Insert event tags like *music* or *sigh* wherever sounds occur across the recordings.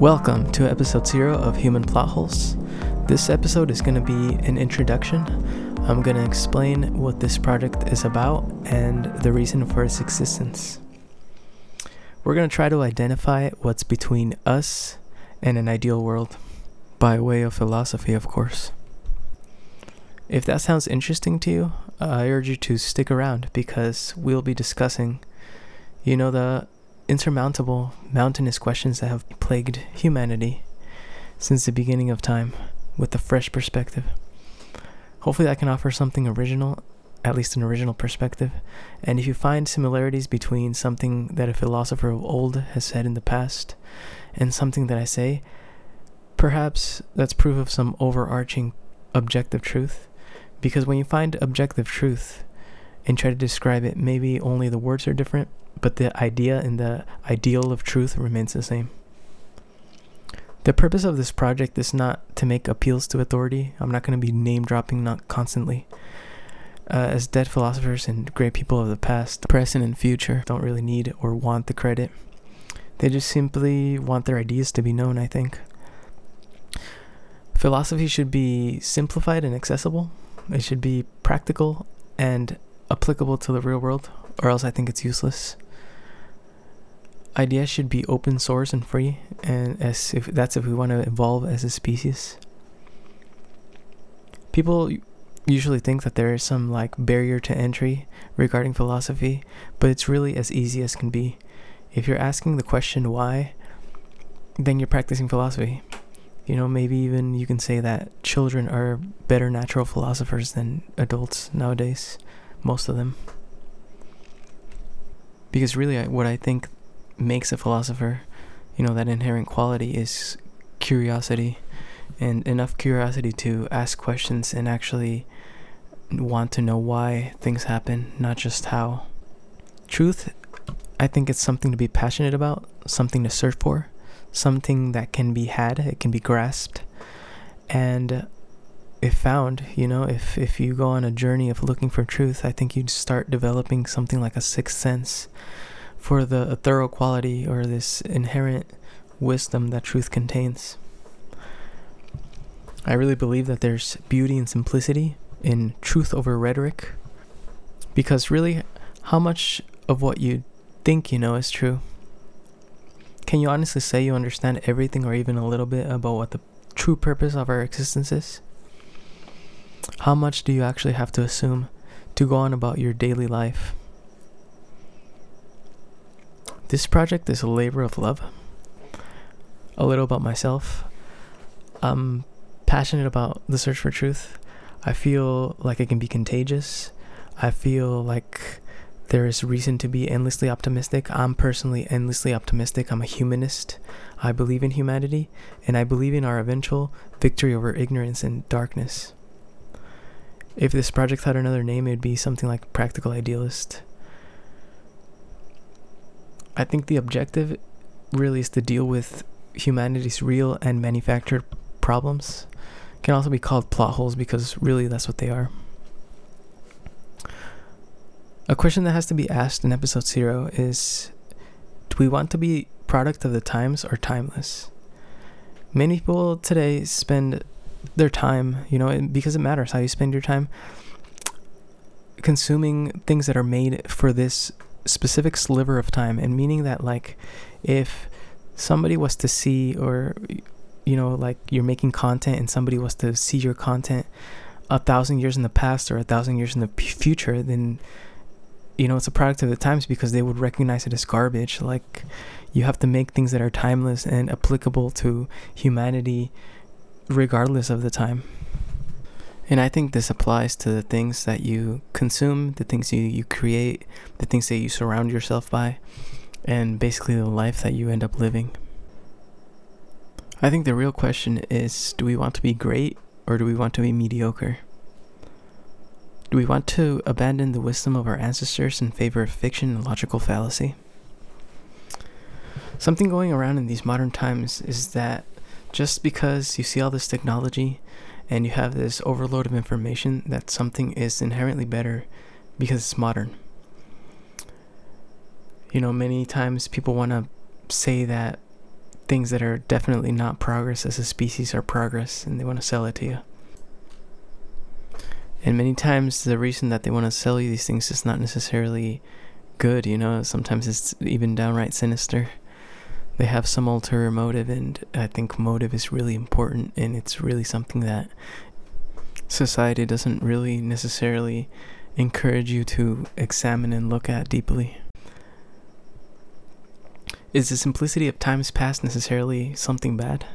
Welcome to episode zero of Human Plot Holes. This episode is going to be an introduction. I'm going to explain what this project is about and the reason for its existence. We're going to try to identify what's between us and an ideal world, by way of philosophy, of course. If that sounds interesting to you, I urge you to stick around because we'll be discussing, you know, the insurmountable, mountainous questions that have plagued humanity since the beginning of time with a fresh perspective. Hopefully, I can offer something original, at least an original perspective. And if you find similarities between something that a philosopher of old has said in the past and something that I say, perhaps that's proof of some overarching objective truth. Because when you find objective truth and try to describe it, maybe only the words are different, but the idea and the ideal of truth remains the same. The purpose of this project is not to make appeals to authority. I'm not going to be name dropping not constantly. Uh, as dead philosophers and great people of the past, present, and future don't really need or want the credit. They just simply want their ideas to be known, I think. Philosophy should be simplified and accessible. It should be practical and applicable to the real world, or else I think it's useless. Ideas should be open source and free and as if that's if we want to evolve as a species. People usually think that there is some like barrier to entry regarding philosophy but it's really as easy as can be. If you're asking the question why then you're practicing philosophy. You know maybe even you can say that children are better natural philosophers than adults nowadays most of them because really what i think makes a philosopher, you know, that inherent quality is curiosity and enough curiosity to ask questions and actually want to know why things happen, not just how. Truth, I think it's something to be passionate about, something to search for, something that can be had, it can be grasped. And if found, you know, if if you go on a journey of looking for truth, I think you'd start developing something like a sixth sense for the thorough quality or this inherent wisdom that truth contains. I really believe that there's beauty and simplicity in truth over rhetoric because really, how much of what you think you know is true? Can you honestly say you understand everything or even a little bit about what the true purpose of our existence is? How much do you actually have to assume to go on about your daily life? This project is a labor of love. A little about myself. I'm passionate about the search for truth. I feel like it can be contagious. I feel like there is reason to be endlessly optimistic. I'm personally endlessly optimistic. I'm a humanist. I believe in humanity, and I believe in our eventual victory over ignorance and darkness. If this project had another name, it'd be something like Practical Idealist. I think the objective really is to deal with humanity's real and manufactured problems. Can also be called plot holes because really that's what they are. A question that has to be asked in episode 0 is do we want to be product of the times or timeless? Many people today spend their time, you know, because it matters how you spend your time. Consuming things that are made for this specific sliver of time and meaning that like if somebody was to see or you know like you're making content and somebody was to see your content a thousand years in the past or a thousand years in the future then you know it's a product of the times because they would recognize it as garbage. Like you have to make things that are timeless and applicable to humanity regardless of the time and I think this applies to the things that you consume, the things you, you create, the things that you surround yourself by, and basically the life that you end up living. I think the real question is do we want to be great or do we want to be mediocre? Do we want to abandon the wisdom of our ancestors in favor of fiction and logical fallacy? Something going around in these modern times is that just because you see all this technology and you have this overload of information that something is inherently better because it's modern. You know, many times people want to say that things that are definitely not progress as a species are progress and they want to sell it to you. And many times the reason that they want to sell you these things is not necessarily good, you know, sometimes it's even downright sinister. They have some ulterior motive, and I think motive is really important, and it's really something that society doesn't really necessarily encourage you to examine and look at deeply. Is the simplicity of times past necessarily something bad?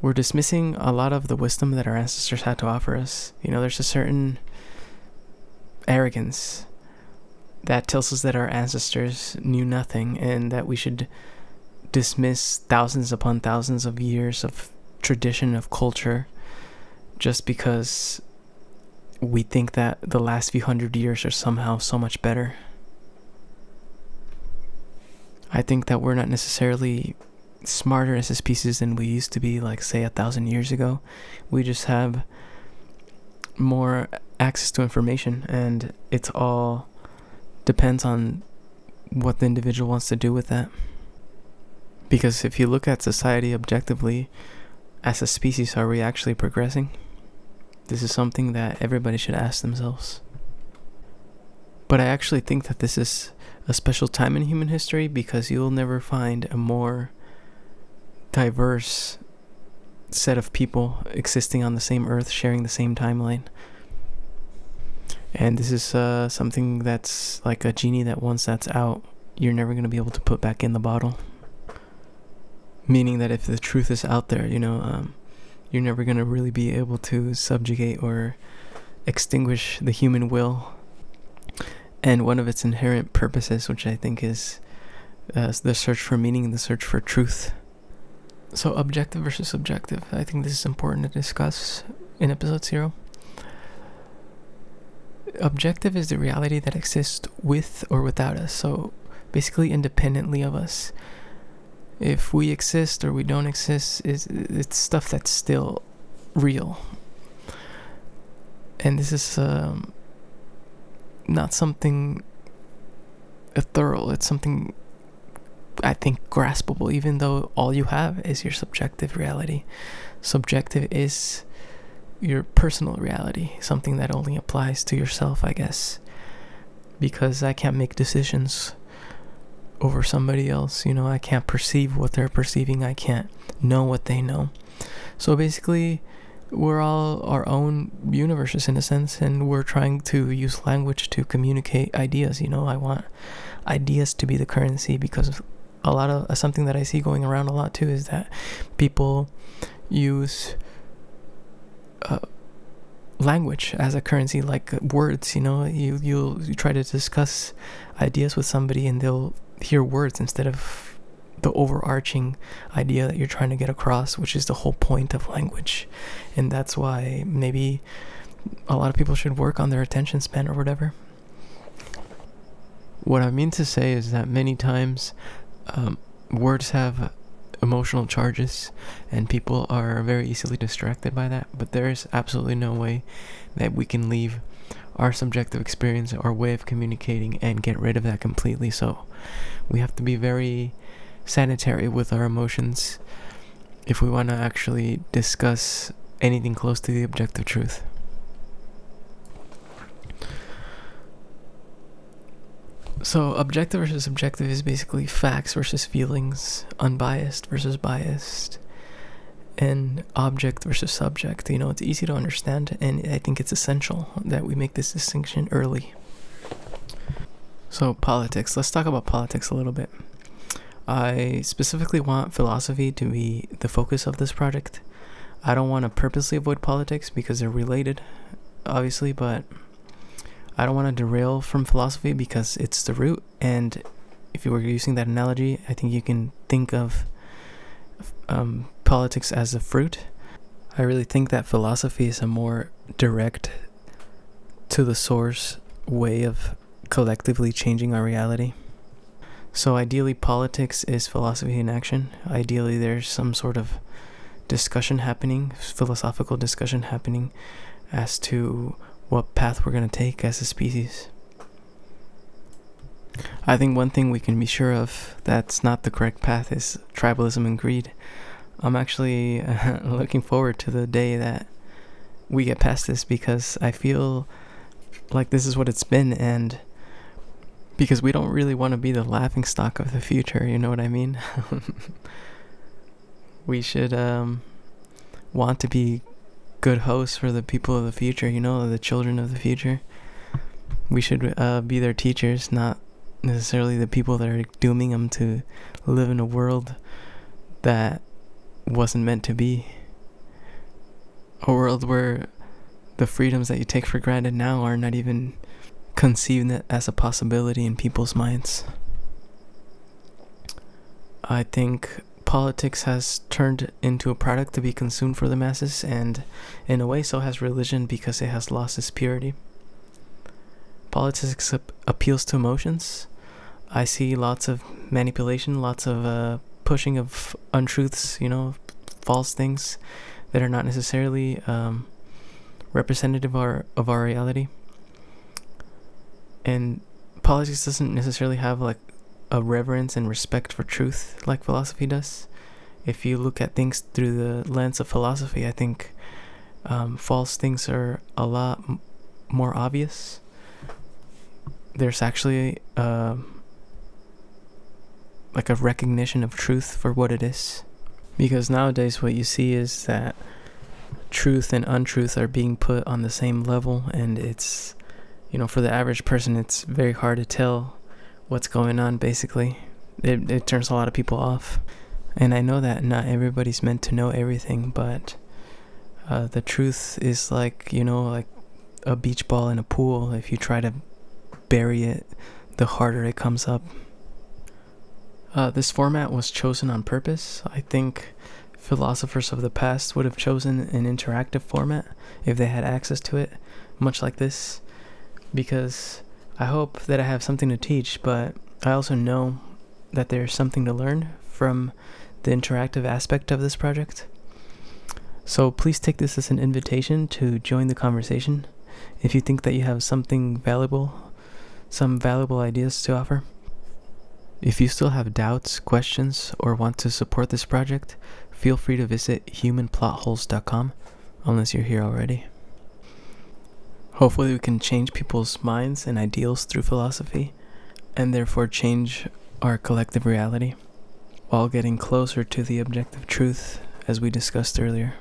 We're dismissing a lot of the wisdom that our ancestors had to offer us. You know, there's a certain arrogance that tells us that our ancestors knew nothing and that we should dismiss thousands upon thousands of years of tradition of culture just because we think that the last few hundred years are somehow so much better. I think that we're not necessarily smarter as a species than we used to be, like, say, a thousand years ago. We just have more access to information, and it's all depends on what the individual wants to do with that. Because if you look at society objectively, as a species, are we actually progressing? This is something that everybody should ask themselves. But I actually think that this is a special time in human history because you'll never find a more diverse set of people existing on the same earth, sharing the same timeline. And this is uh, something that's like a genie that once that's out, you're never going to be able to put back in the bottle. Meaning that if the truth is out there, you know, um, you're never going to really be able to subjugate or extinguish the human will and one of its inherent purposes, which I think is uh, the search for meaning, the search for truth. So, objective versus subjective. I think this is important to discuss in episode zero. Objective is the reality that exists with or without us, so basically independently of us. If we exist or we don't exist, it's, it's stuff that's still real. And this is um, not something ethereal, it's something I think graspable, even though all you have is your subjective reality. Subjective is your personal reality, something that only applies to yourself, I guess. Because I can't make decisions over somebody else, you know, I can't perceive what they're perceiving, I can't know what they know. So basically, we're all our own universes in a sense, and we're trying to use language to communicate ideas. You know, I want ideas to be the currency because a lot of something that I see going around a lot too is that people use uh, language as a currency, like words. You know, you you you try to discuss ideas with somebody, and they'll hear words instead of the overarching idea that you're trying to get across, which is the whole point of language, and that's why maybe a lot of people should work on their attention span or whatever. What I mean to say is that many times um, words have emotional charges and people are very easily distracted by that but there's absolutely no way that we can leave our subjective experience our way of communicating and get rid of that completely. So we have to be very sanitary with our emotions if we want to actually discuss anything close to the objective truth So, objective versus subjective is basically facts versus feelings, unbiased versus biased, and object versus subject. You know, it's easy to understand, and I think it's essential that we make this distinction early. So, politics. Let's talk about politics a little bit. I specifically want philosophy to be the focus of this project. I don't want to purposely avoid politics because they're related, obviously, but I don't want to derail from philosophy because it's the root. And if you were using that analogy, I think you can think of um, politics as a fruit. I really think that philosophy is a more direct, to the source way of collectively changing our reality. So, ideally, politics is philosophy in action. Ideally, there's some sort of discussion happening, philosophical discussion happening as to what path we're going to take as a species. I think one thing we can be sure of that's not the correct path is tribalism and greed. I'm actually uh, *laughs* looking forward to the day that we get past this because I feel like this is what it's been and because we don't really want to be the laughing stock of the future, you know what I mean? *laughs* we should um, want to be good hosts for the people of the future, you know, the children of the future. We should uh, be their teachers, not necessarily the people that are dooming them to live in a world that wasn't meant to be. A world where the freedoms that you take for granted now are not even conceived as a possibility in people's minds. I think politics has turned into a product to be consumed for the masses, and in a way, so has religion because it has lost its purity. Politics appeals to emotions. I see lots of manipulation, lots of uh, pushing of untruths, you know, false things that are not necessarily um, representative of our, of our reality. And politics doesn't necessarily have like a reverence and respect for truth like philosophy does. If you look at things through the lens of philosophy, I think um, false things are a lot m- more obvious. There's actually uh, like a recognition of truth for what it is. Because nowadays, what you see is that truth and untruth are being put on the same level, and it's, you know, for the average person, it's very hard to tell what's going on, basically. It, it turns a lot of people off. And I know that not everybody's meant to know everything, but uh, the truth is like, you know, like a beach ball in a pool. If you try to bury it, the harder it comes up. Uh, this format was chosen on purpose. I think philosophers of the past would have chosen an interactive format if they had access to it, much like this, because I hope that I have something to teach, but I also know that there's something to learn from the interactive aspect of this project. So please take this as an invitation to join the conversation. If you think that you have something valuable, some valuable ideas to offer. If you still have doubts, questions, or want to support this project, feel free to visit humanplotholes.com unless you're here already. Hopefully, we can change people's minds and ideals through philosophy, and therefore change our collective reality while getting closer to the objective truth as we discussed earlier.